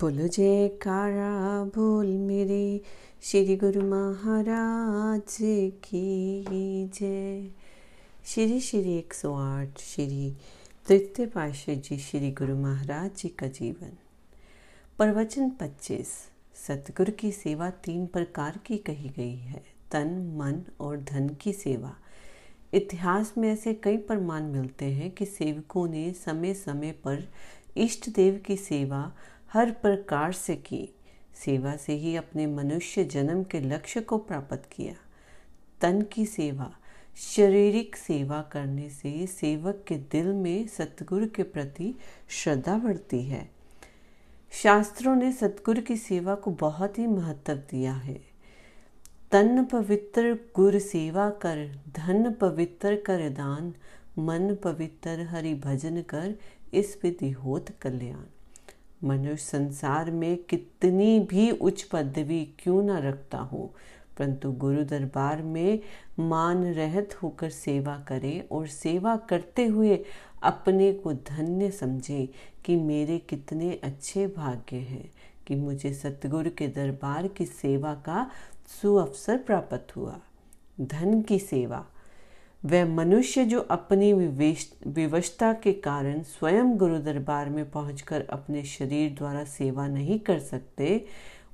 बोलो जयकारा बोल मेरे, श्री गुरु महाराज की जय। श्री श्री एक सौ आठ, श्री तृतीय पाशाह जी, श्री गुरु महाराज जी का जीवन। प्रवचन पच्चीस, सतगुरु की सेवा तीन प्रकार की कही गई है, तन, मन और धन की सेवा। इतिहास में ऐसे कई प्रमाण मिलते हैं कि सेवकों ने समय समय पर इष्ट देव की सेवा हर प्रकार से की। सेवा से ही अपने मनुष्य जन्म के लक्ष्य को प्राप्त किया। तन की सेवा, शारीरिक सेवा करने से सेवक के दिल में सतगुरु के प्रति श्रद्धा बढ़ती है। शास्त्रों ने सतगुरु की सेवा को बहुत ही महत्व दिया है। तन पवित्र गुर सेवा कर, धन पवित्र कर दान, मन पवित्र हरि भजन कर, इस विधि होत कल्याण। मनुष्य संसार में कितनी भी उच्च पदवी क्यों न रखता हो? परंतु गुरु दरबार में मान रहत होकर सेवा करे और सेवा करते हुए अपने को धन्य समझे कि मेरे कितने अच्छे भाग्य हैं, कि मुझे सतगुरु के दरबार की सेवा का सुअवसर प्राप्त हुआ। धन की सेवा वह मनुष्य जो अपनी विवशता के कारण स्वयं गुरु दरबार में पहुंचकर अपने शरीर द्वारा सेवा नहीं कर सकते,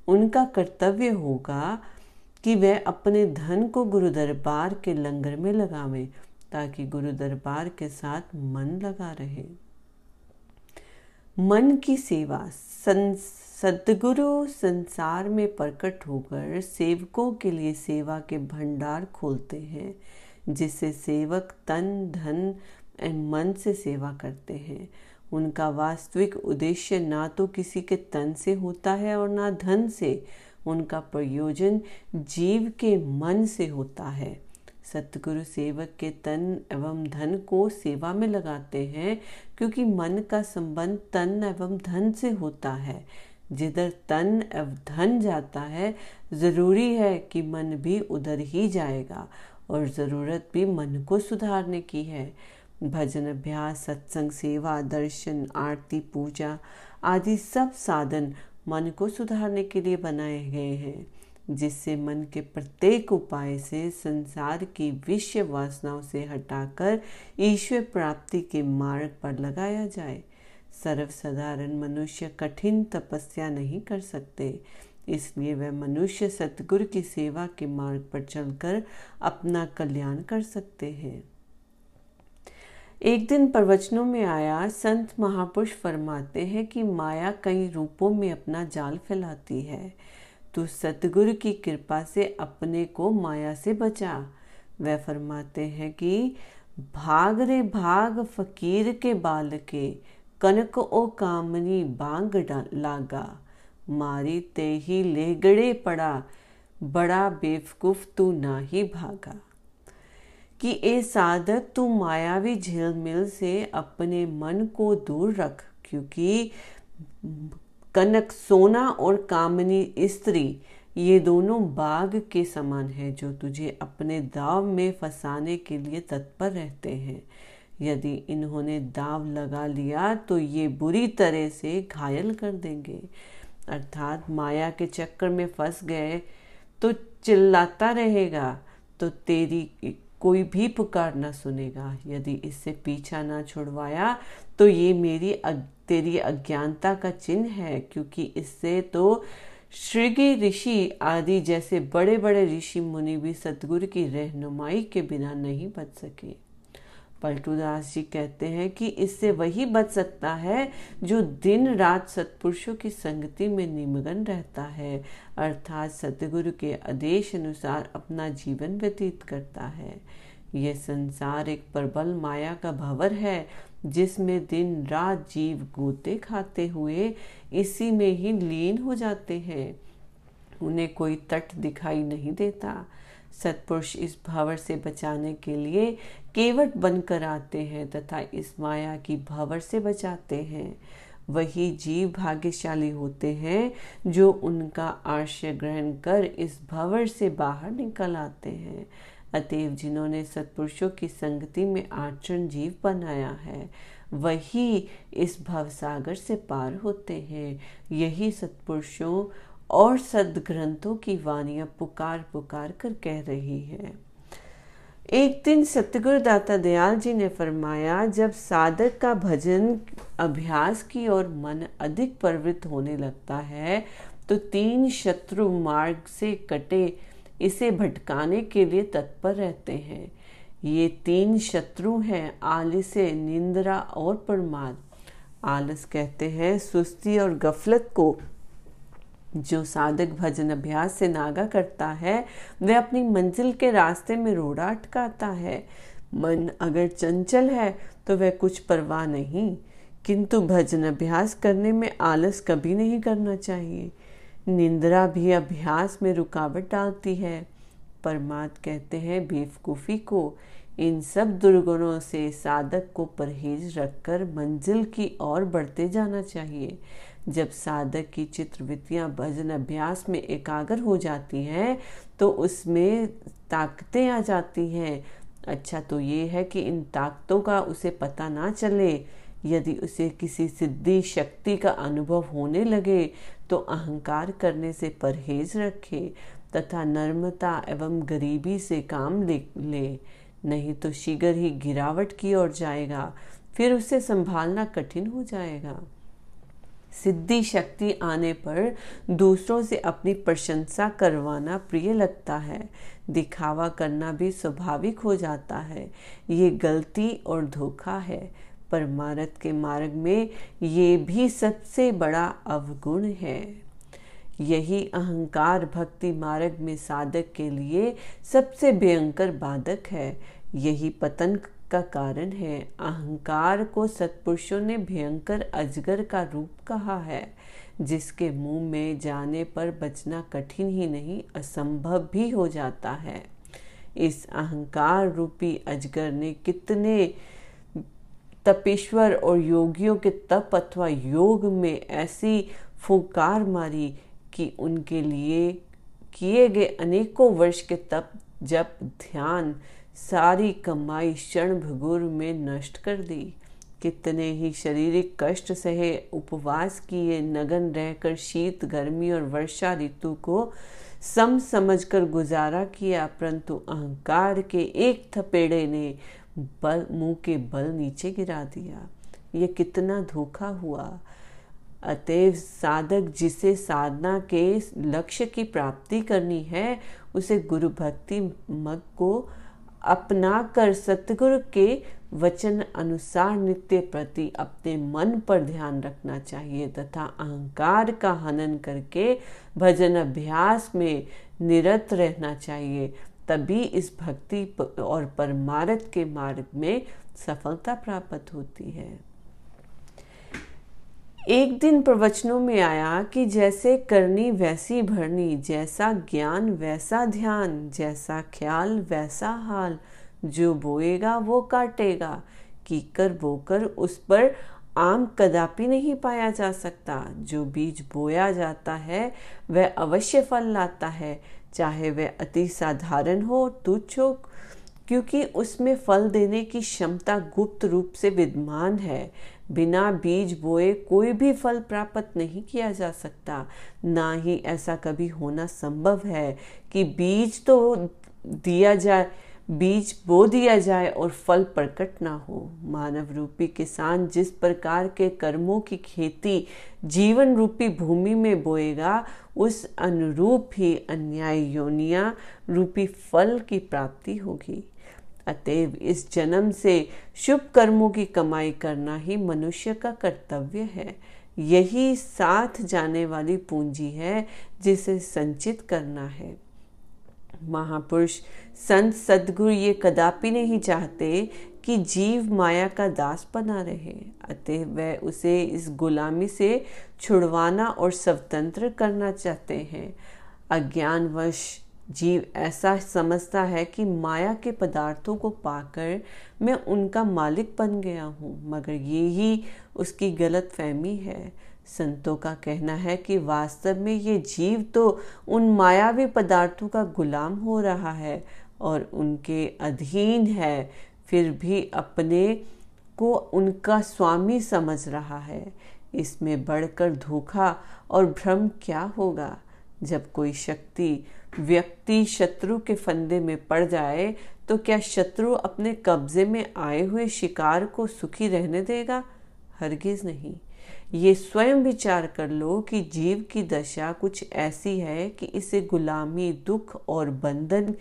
उनका कर्तव्य होगा कि वह अपने धन को गुरु दरबार के लंगर में लगावे, ताकि गुरु दरबार के साथ मन लगा रहे। मन की सेवा। सदगुरु संसार में प्रकट होकर सेवकों के लिए सेवा के भंडार खोलते हैं। जिससे सेवक तन, धन मन से सेवा करते हैं। उनका वास्तविक उद्देश्य ना तो किसी के तन से होता है और ना धन से। उनका प्रयोजन जीव के मन से होता है। सतगुरु सेवक के तन एवं धन को सेवा में लगाते हैं क्योंकि मन का संबंध तन एवं धन से होता है। जिधर तन एवं धन जाता है, ज़रूरी है कि मन भी उधर ही जाएगा और ज़रूरत भी मन को सुधारने की है। भजन, अभ्यास, सत्संग, सेवा, दर्शन, आरती, पूजा आदि सब साधन मन को सुधारने के लिए बनाए गए हैं, जिससे मन के प्रत्येक उपाय से संसार की विषय वासनाओं से हटाकर ईश्वर प्राप्ति के मार्ग पर लगाया जाए। सर्वसाधारण मनुष्य कठिन तपस्या नहीं कर सकते। इसलिए वह मनुष्य सतगुरु की सेवा के मार्ग पर चलकर अपना कल्याण कर सकते हैं। एक दिन प्रवचनों में आया, संत महापुरुष फरमाते हैं कि माया कई रूपों में अपना जाल फैलाती है। तो सतगुरु की कृपा से अपने को माया से बचा। वह फरमाते हैं कि, भाग रे भाग फकीर के बाल के कनक ओ कामनी बांग लागा। मारी ते ही लेगड़े पड़ा, बड़ा बेवकूफ़ तू ना ही भागा। कि ए साधक तू मायावी झिलमिल से अपने मन को दूर रख, क्योंकि कनक सोना और कामनी स्त्री, ये दोनों बाघ के समान है जो तुझे अपने दाव में फंसाने के लिए तत्पर रहते हैं। यदि इन्होंने दाव लगा लिया तो ये बुरी तरह से घायल कर देंगे। अर्थात माया के चक्कर में फंस गए तो चिल्लाता रहेगा तो तेरी कोई भी पुकार ना सुनेगा। यदि इससे पीछा ना छुड़वाया तो ये मेरी अग, तेरी अज्ञानता का चिन्ह है क्योंकि इससे तो श्रीगी ऋषि आदि जैसे बड़े बड़े ऋषि मुनि भी सतगुरु की रहनुमाई के बिना नहीं बच सके। पलटूदास जी कहते हैं कि इससे वही बच सकता है जो दिन रात सत्पुरुषों की संगति में निमगन रहता है, अर्थात सतगुरु के आदेश अनुसार अपना जीवन व्यतीत करता है। यह संसार एक प्रबल माया का भवर है, जिसमें दिन रात जीव गोते खाते हुए इसी में ही लीन हो जाते हैं। उन्हें कोई तट दिखाई नहीं देता। सत्पुरुष इस भवर से बचाने के लिए केवट बनकर आते हैं तथा इस माया की भवर से बचाते हैं। वही जीव भाग्यशाली होते हैं जो उनका आश्रय ग्रहण कर इस भवर से बाहर निकल आते हैं। अतएव जिन्होंने सत्पुरुषों की संगति में आचरण जीव बनाया है, वही इस भवसागर से पार होते हैं। यही सत्पुरुषों और सदग्रंथों की वाणियाँ पुकार पुकार कर कह रही है। एक दिन सतगुरु दाता दयाल जी ने फरमाया, जब साधक का भजन अभ्यास की ओर मन अधिक प्रवृत्त होने लगता है तो तीन शत्रु मार्ग से कटे इसे भटकाने के लिए तत्पर रहते हैं। ये तीन शत्रु हैं, आलस, निंद्रा और प्रमाद। आलस कहते हैं, सुस्ती और गफलत को जो साधक भजन अभ्यास से नागा करता है, वह अपनी मंजिल के रास्ते में रोड़ा अटकाता है। मन अगर चंचल है तो वह कुछ परवाह नहीं। किंतु भजन अभ्यास करने में आलस कभी नहीं करना चाहिए। निंद्रा भी अभ्यास में रुकावट डालती है। परमात कहते हैं, बेवकूफ़ी को, इन सब दुर्गुणों से साधक को परहेज रखकर मंजिल की ओर बढ़ते जाना चाहिए। जब साधक की चित्रवृत्तियाँ भजन अभ्यास में एकाग्र हो जाती हैं तो उसमें ताकतें आ जाती हैं। अच्छा तो ये है कि इन ताकतों का उसे पता ना चले। यदि उसे किसी सिद्धि शक्ति का अनुभव होने लगे तो अहंकार करने से परहेज रखे तथा नर्मता एवं गरीबी से काम ले, ले। नहीं तो शीघ्र ही गिरावट की ओर जाएगा फिर उसे संभालना कठिन हो जाएगा। सिद्धि शक्ति आने पर दूसरों से अपनी प्रशंसा करवाना प्रिय लगता है। दिखावा करना भी स्वाभाविक हो जाता है। ये गलती और धोखा है। परमारथ के मार्ग में ये भी सबसे बड़ा अवगुण है। यही अहंकार भक्ति मार्ग में साधक के लिए सबसे भयंकर बाधक है। यही पतन का कारण है। अहंकार को सत्पुरुषों ने भयंकर अजगर का रूप कहा है, जिसके मुँह में जाने पर बचना कठिन ही नहीं, असंभव भी हो जाता है। इस अहंकार रूपी अजगर ने कितने तपेश्वर और योगियों के तप अथवा योग में ऐसी फुकार मारी कि उनके लिए किए गए अनेकों वर्ष के तप जब ध्यान सारी कमाई क्षण भगुर में नष्ट कर दी। कितने ही शारीरिक कष्ट सहे, उपवास किए, नगन रहकर शीत, गर्मी और वर्षा ऋतु को सम समझकर गुजारा किया, परंतु अहंकार के एक थपेड़े ने बल, मुँह के बल नीचे गिरा दिया। ये कितना धोखा हुआ। अतएव साधक जिसे साधना के लक्ष्य की प्राप्ति करनी है, उसे गुरु भक्ति मग को अपना कर सतगुरु के वचन अनुसार नित्य प्रति अपने मन पर ध्यान रखना चाहिए तथा अहंकार का हनन करके भजन अभ्यास में निरत रहना चाहिए, तभी इस भक्ति और परमार्थ के मार्ग में सफलता प्राप्त होती है। एक दिन प्रवचनों में आया कि जैसे करनी वैसी भरनी, जैसा ज्ञान वैसा ध्यान, जैसा ख्याल वैसा हाल। जो बोएगा वो काटेगा, कीकर बोकर उस पर आम कदापि नहीं पाया जा सकता। जो बीज बोया जाता है, वह अवश्य फल लाता है। चाहे वह अति साधारण हो, तुच्छ हो, क्योंकि उसमें फल देने की क्षमता गुप्त रूप से विद्यमान है। बिना बीज बोए कोई भी फल प्राप्त नहीं किया जा सकता। ना ही ऐसा कभी होना संभव है कि बीज तो दिया जाए, बीज बो दिया जाए और फल प्रकट ना हो। मानव रूपी किसान जिस प्रकार के कर्मों की खेती जीवन रूपी भूमि में बोएगा, उस अनुरूप ही अन्याय योनिया रूपी फल की प्राप्ति होगी। अतएव इस जन्म से शुभ कर्मों की कमाई करना ही मनुष्य का कर्तव्य है। यही साथ जाने वाली पूंजी है जिसे संचित करना है। महापुरुष, संत सदगुरु ये कदापि नहीं चाहते कि जीव माया का दास बना रहे। अतः वह उसे इस गुलामी से छुड़वाना और स्वतंत्र करना चाहते हैं। अज्ञानवश जीव ऐसा समझता है कि माया के पदार्थों को पाकर मैं उनका मालिक बन गया हूँ, मगर ये ही उसकी गलत फहमी है। संतों का कहना है कि वास्तव में ये जीव तो उन मायावी पदार्थों का गुलाम हो रहा है और उनके अधीन है, फिर भी अपने को उनका स्वामी समझ रहा है। इसमें बढ़कर धोखा और भ्रम क्या होगा? जब कोई शक्ति व्यक्ति शत्रु के फंदे में पड़ जाए तो क्या शत्रु अपने कब्जे में आए हुए शिकार को सुखी रहने देगा? हरगिज नहीं। ये स्वयं विचार कर लो कि जीव की दशा कुछ ऐसी है कि इसे गुलामी, दुख और बंधन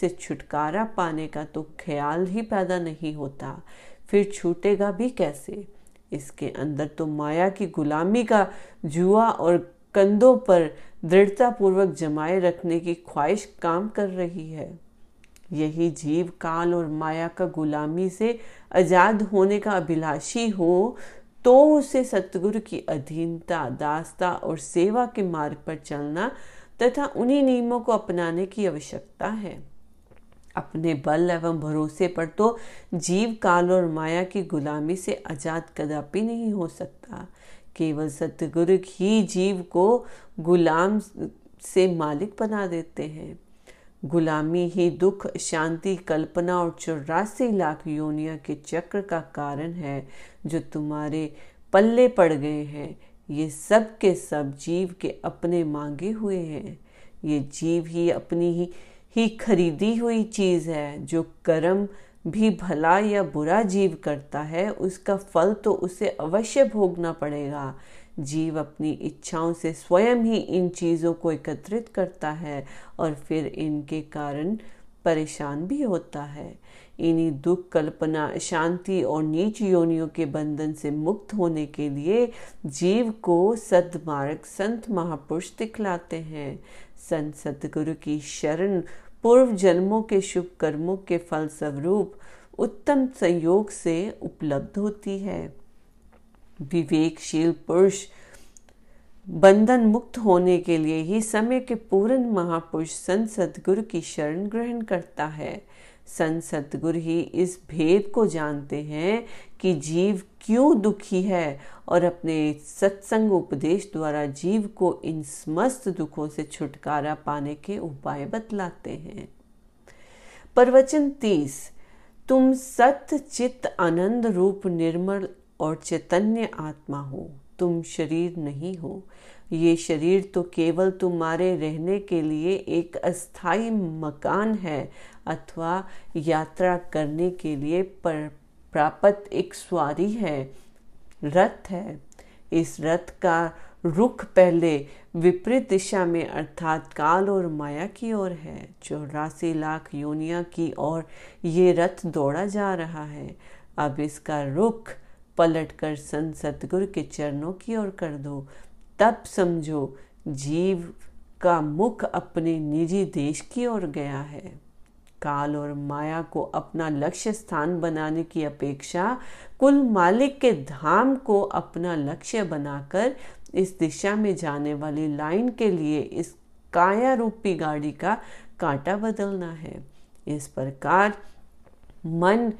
से छुटकारा पाने का तो ख्याल ही पैदा नहीं होता। फिर छूटेगा भी कैसे? इसके अंदर तो माया की गुलामी का जुआ और कंधों पर दृढ़ता पूर्वक जमाए रखने की ख्वाहिश काम कर रही है। यही जीव काल और माया का गुलामी से आज़ाद होने का अभिलाषी हो तो उसे सतगुरु की अधीनता, दासता और सेवा के मार्ग पर चलना तथा उन्हीं नियमों को अपनाने की आवश्यकता है। अपने बल एवं भरोसे पर तो जीव काल और माया की गुलामी से आज़ाद कदापि नहीं हो सकता। केवल सतगुरु ही जीव को गुलाम से मालिक बना देते हैं। गुलामी ही दुख शांति कल्पना और चौरासी लाख योनिया के चक्र का कारण है जो तुम्हारे पल्ले पड़ गए हैं। ये सब के सब जीव के अपने मांगे हुए हैं। ये जीव ही अपनी ही, ही खरीदी हुई चीज़ है जो कर्म भी भला या बुरा जीव करता है, उसका फल तो उसे अवश्य भोगना पड़ेगा। जीव अपनी इच्छाओं से स्वयं ही इन चीज़ों को एकत्रित करता है और फिर इनके कारण परेशान भी होता है। इन्हीं दुख, कल्पना, शांति और नीच योनियों के बंधन से मुक्त होने के लिए जीव को सदमार्ग संत महापुरुष दिखलाते हैं। संत सतगुरु की शरण पूर्व जन्मों के शुभ कर्मों के फल स्वरूप उत्तम संयोग से उपलब्ध होती है। विवेकशील पुरुष बंधन मुक्त होने के लिए ही समय के पूर्ण महापुरुष संत सदगुरु की शरण ग्रहण करता है। संत सतगुरु ही इस भेद को जानते हैं कि जीव क्यों दुखी है और अपने सत्संग उपदेश द्वारा जीव को इन समस्त दुखों से छुटकारा पाने के उपाय बतलाते हैं। प्रवचन तीस, तुम सत्य चित्त आनंद रूप निर्मल और चैतन्य आत्मा हो, तुम शरीर नहीं हो। ये शरीर तो केवल तुम्हारे रहने के लिए एक अस्थाई मकान है अथवा यात्रा करने के लिए पर, प्राप्त एक स्वारी है, रथ है। इस रथ का रुख पहले विपरीत दिशा में अर्थात काल और माया की ओर है। चौरासी लाख योनिया की ओर ये रथ दौड़ा जा रहा है। अब इसका रुख पलटकर संत सतगुरु के चरणों की ओर कर दो। तब समझो, जीव का मुख अपने निजी देश की ओर गया है। काल और माया को अपना लक्ष्य स्थान बनाने की अपेक्षा कुल मालिक के धाम को अपना लक्ष्य बनाकर इस दिशा में जाने वाली लाइन के लिए इस काया रूपी गाड़ी का कांटा बदलना है। इस प्रकार मन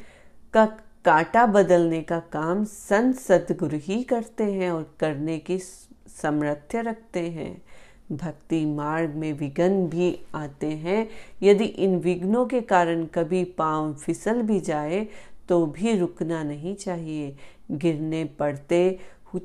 का कांटा बदलने का काम संत सदगुरु ही करते हैं और करने की सामर्थ्य रखते हैं। भक्ति मार्ग में विघ्न भी आते हैं। यदि इन विघ्नों के कारण कभी पाँव फिसल भी जाए तो भी रुकना नहीं चाहिए। गिरने पड़ते,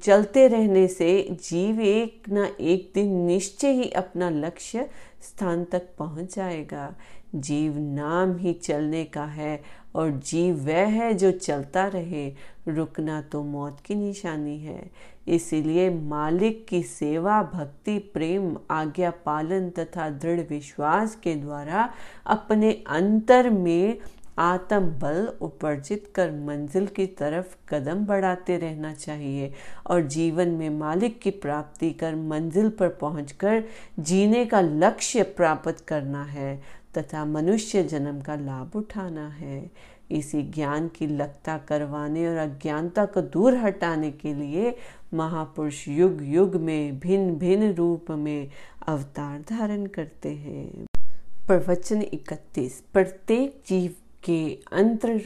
चलते रहने से जीव एक न एक दिन निश्चय ही अपना लक्ष्य स्थान तक पहुँच जाएगा। जीव नाम ही चलने का है, और जीव वह है जो चलता रहे। रुकना तो मौत की निशानी है। इसीलिए मालिक की सेवा, भक्ति, प्रेम, आज्ञा पालन तथा दृढ़ विश्वास के द्वारा अपने अंतर में आत्म बल उपर्जित कर मंजिल की तरफ़ कदम बढ़ाते रहना चाहिए और जीवन में मालिक की प्राप्ति कर मंजिल पर पहुंचकर जीने का लक्ष्य प्राप्त करना है तथा मनुष्य जन्म का लाभ उठाना है। इसी ज्ञान की लगता करवाने और अज्ञानता को दूर हटाने के लिए महापुरुष युग युग में भिन्न भिन्न रूप में अवतार धारण करते हैं। प्रवचन 31 प्रत्येक जीव के अंतर,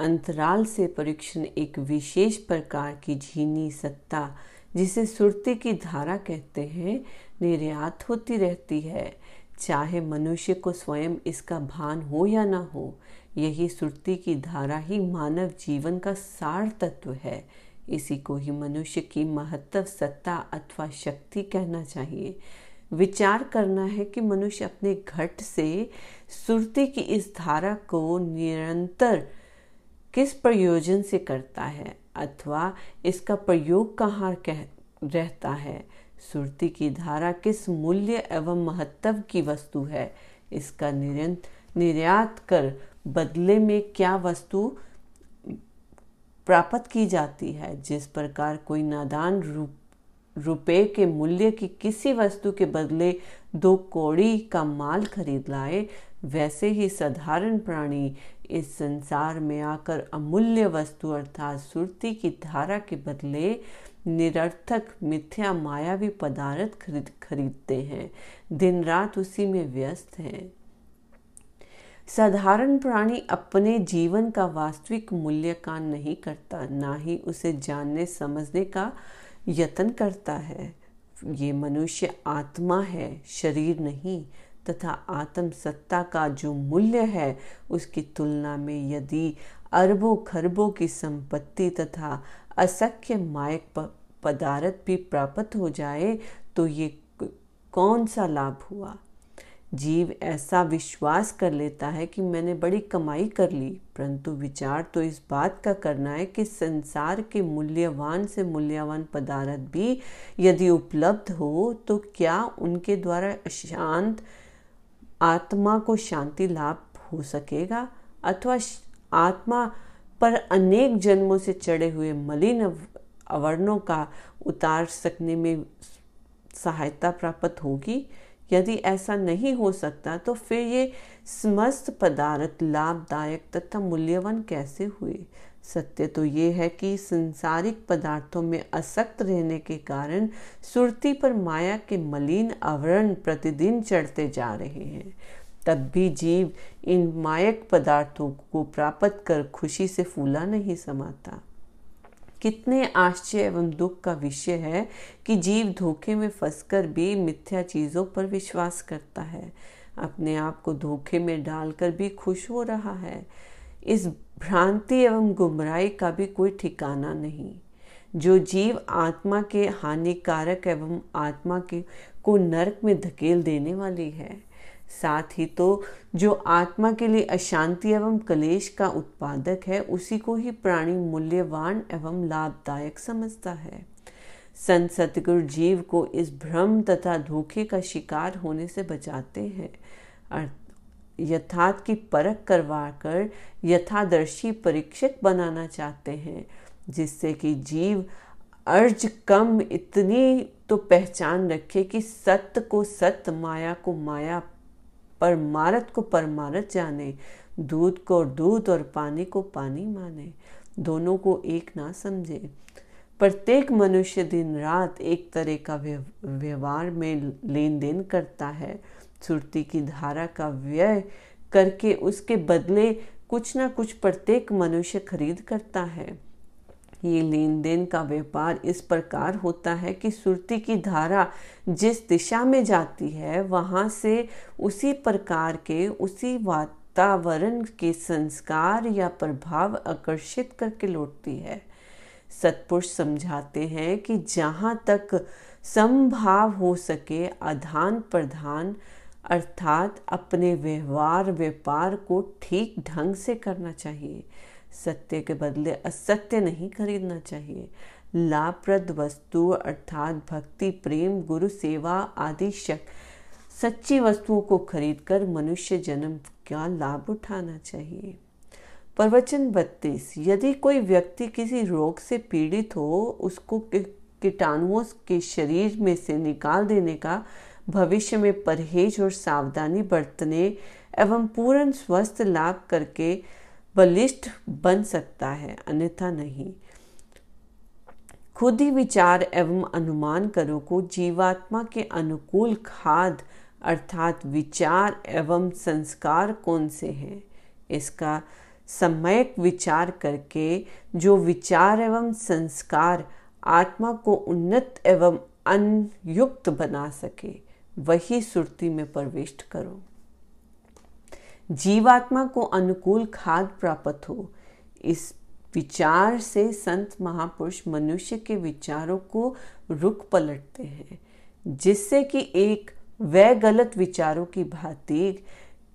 अंतराल से परीक्षण एक विशेष प्रकार की झीनी सत्ता, जिसे सुरती की धारा कहते हैं, निर्यात होती रहती है। चाहे मनुष्य को स्वयं इसका भान हो या ना हो यही सुरती की धारा ही मानव जीवन का सार तत्व है। इसी को ही मनुष्य की महत्व, सत्ता अथवा शक्ति कहना चाहिए। विचार करना है कि मनुष्य अपने घट से सुरती की इस धारा को निरंतर किस प्रयोजन से करता है अथवा इसका प्रयोग कहाँ कह, रहता है? सुरती की धारा किस मूल्य एवं महत्व की वस्तु है? इसका निरंतर निर्यात कर बदले में क्या वस्तु प्राप्त की जाती है? जिस प्रकार कोई नादान रूप, रुपए के मूल्य की किसी वस्तु के बदले दो कौड़ी का माल खरीद लाए, वैसे ही साधारण प्राणी इस संसार में आकर अमूल्य वस्तु अर्थात सुरती की धारा के बदले निरर्थक मिथ्या मायावी पदार्थ खरीद, खरीदते हैं। दिन रात उसी में व्यस्त हैं। साधारण प्राणी अपने जीवन का वास्तविक मूल्यांकन नहीं करता, ना ही उसे जानने, समझने का यत्न करता है। ये मनुष्य आत्मा है, शरीर नहीं, तथा आत्म सत्ता का जो मूल्य है, उसकी तुलना में यदि अरबों खरबों की संपत्ति तथा असख्य मायक पदार्थ भी प्राप्त हो जाए तो ये कौन सा लाभ हुआ? जीव ऐसा विश्वास कर लेता है कि मैंने बड़ी कमाई कर ली। परंतु विचार तो इस बात का करना है कि संसार के मूल्यवान से मूल्यवान पदार्थ भी यदि उपलब्ध हो तो क्या उनके द्वारा शांत आत्मा को शांति लाभ हो सकेगा? अथवा आत्मा पर अनेक जन्मों से चढ़े हुए मलिन अवर्णों का उतार सकने में सहायता प्राप्त होगी? यदि ऐसा नहीं हो सकता तो फिर ये समस्त पदार्थ लाभदायक तथा मूल्यवान कैसे हुए? सत्य तो ये है कि संसारिक पदार्थों में असक्त रहने के कारण सुरती पर माया के मलिन आवरण प्रतिदिन चढ़ते जा रहे हैं। तब भी जीव इन मायक पदार्थों को प्राप्त कर खुशी से फूला नहीं समाता। कितने आश्चर्य एवं दुख का विषय है कि जीव धोखे में फंसकर भी मिथ्या चीज़ों पर विश्वास करता है। अपने आप को धोखे में डालकर भी खुश हो रहा है। इस भ्रांति एवं गुमराही का भी कोई ठिकाना नहीं। जो जीव आत्मा के हानिकारक एवं आत्मा के को नरक में धकेल देने वाली है। साथ ही तो जो आत्मा के लिए अशांति एवं कलेश का उत्पादक है, उसी को ही प्राणी मूल्यवान एवं लाभदायक समझता है। संत सतगुरु जीव को इस भ्रम तथा धोखे का शिकार होने से बचाते हैं। यथार्थ की परख करवा कर यथादर्शी परीक्षक बनाना चाहते हैं, जिससे कि जीव अर्ज़ कम इतनी तो पहचान रखे कि सत्य को सत्य, माया को माया परमारथ को परमारथ जाने, दूध को दूध और पानी को पानी माने। दोनों को एक ना समझे। प्रत्येक मनुष्य दिन रात एक तरह का व्यवहार में लेन देन करता है। सुरती की धारा का व्यय करके उसके बदले कुछ ना कुछ प्रत्येक मनुष्य खरीद करता है। ये लेन देन का व्यापार इस प्रकार होता है कि सुरती की धारा जिस दिशा में जाती है, वहाँ से उसी प्रकार के उसी वातावरण के संस्कार या प्रभाव आकर्षित करके लौटती है। सतपुरुष समझाते हैं कि जहाँ तक संभाव हो सके आधान प्रधान अर्थात अपने व्यवहार व्यापार को ठीक ढंग से करना चाहिए। सत्य के बदले असत्य नहीं खरीदना चाहिए। लाभप्रद वस्तु अर्थात भक्ति, प्रेम, गुरु, सेवा आदि शक, सच्ची वस्तुओं को खरीदकर मनुष्य जन्म का लाभ उठाना चाहिए। प्रवचन बत्तीस, यदि कोई व्यक्ति किसी रोग से पीड़ित हो, उसको कीटाणुओं के शरीर में से निकाल देने का भविष्य में परहेज और सावधानी बरतने एवं पूर्ण स्वस्थ लाभ करके बलिष्ठ बन सकता है, अन्यथा नहीं। खुद ही विचार एवं अनुमान करो को जीवात्मा के अनुकूल खाद अर्थात विचार एवं संस्कार कौन से हैं? इसका सम्यक विचार करके जो विचार एवं संस्कार आत्मा को उन्नत एवं अनयुक्त बना सके, वही सुरती में प्रविष्ट करो। जीवात्मा को अनुकूल खाद प्राप्त हो। इस विचार से संत महापुरुष मनुष्य के विचारों को रुख पलटते हैं, जिससे कि एक वह गलत विचारों की भांति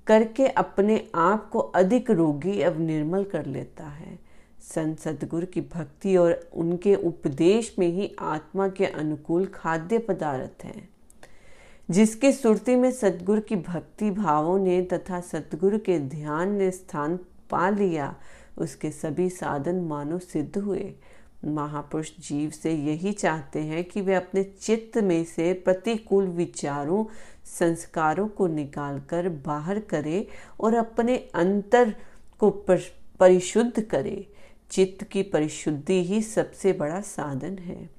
करके अपने आप को अधिक रोगी एवं निर्मल कर लेता है। संत सदगुरु की भक्ति और उनके उपदेश में ही आत्मा के अनुकूल खाद्य पदार्थ हैं। जिसके सुरती में सदगुरु की भक्ति भावों ने तथा सदगुरु के ध्यान ने स्थान पा लिया, उसके सभी साधन मानो सिद्ध हुए। महापुरुष जीव से यही चाहते हैं कि वे अपने चित्त में से प्रतिकूल विचारों, संस्कारों को निकालकर बाहर करे और अपने अंतर को परिशुद्ध करे। चित्त की परिशुद्धि ही सबसे बड़ा साधन है।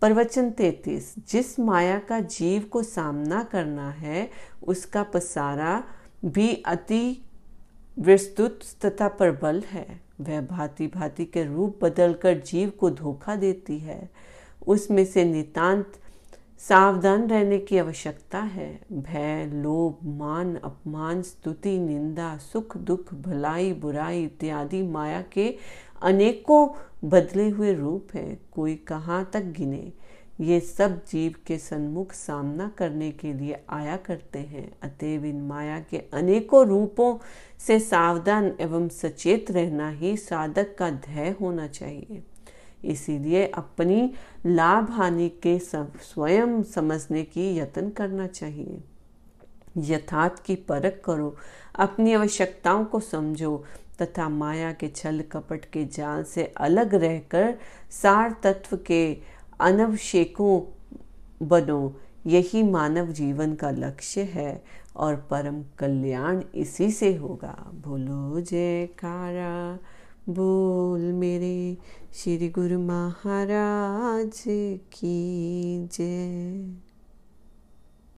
प्रवचन तैतीस, जिस माया का जीव को सामना करना है, उसका पसारा भी अति विस्तृत तथा प्रबल है। वह भांति भांति के रूप बदलकर जीव को धोखा देती है। उसमें से नितांत सावधान रहने की आवश्यकता है। भय, लोभ, मान, अपमान, स्तुति, निंदा, सुख, दुख, भलाई, बुराई इत्यादि माया के अनेकों बदले हुए रूप हैं। कोई कहाँ तक गिने? ये सब जीव के सन्मुख सामना करने के लिए आया करते हैं। अतएव इन माया के अनेकों रूपों से सावधान एवं सचेत रहना ही साधक का ध्येय होना चाहिए। इसीलिए अपनी लाभ हानि के स्वयं समझने की यत्न करना चाहिए। यथार्थ की परख करो। अपनी आवश्यकताओं को समझो। तथा माया के छल कपट के जाल से अलग रहकर सार तत्व के अनवशेकों बनो। यही मानव जीवन का लक्ष्य है और परम कल्याण इसी से होगा। बोलो जयकारा, बोल मेरे श्री गुरु महाराज की जय।